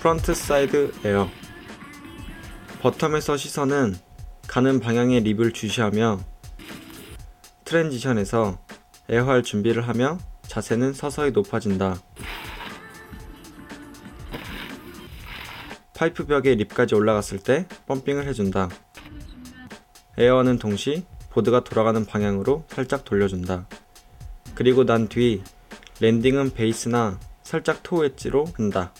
frontside air bottom에서 시선은 가는 방향의 lip을 주시하며 transition에서 에어할 준비를 하며 자세는 서서히 높아진다. 파이프 벽에 lip까지 올라갔을 때 pumping을 해준다. 에어와 동시 보드가 돌아가는 방향으로 살짝 돌려준다. 그리고 난 뒤 랜딩은 베이스나 살짝 토 웨지로 한다.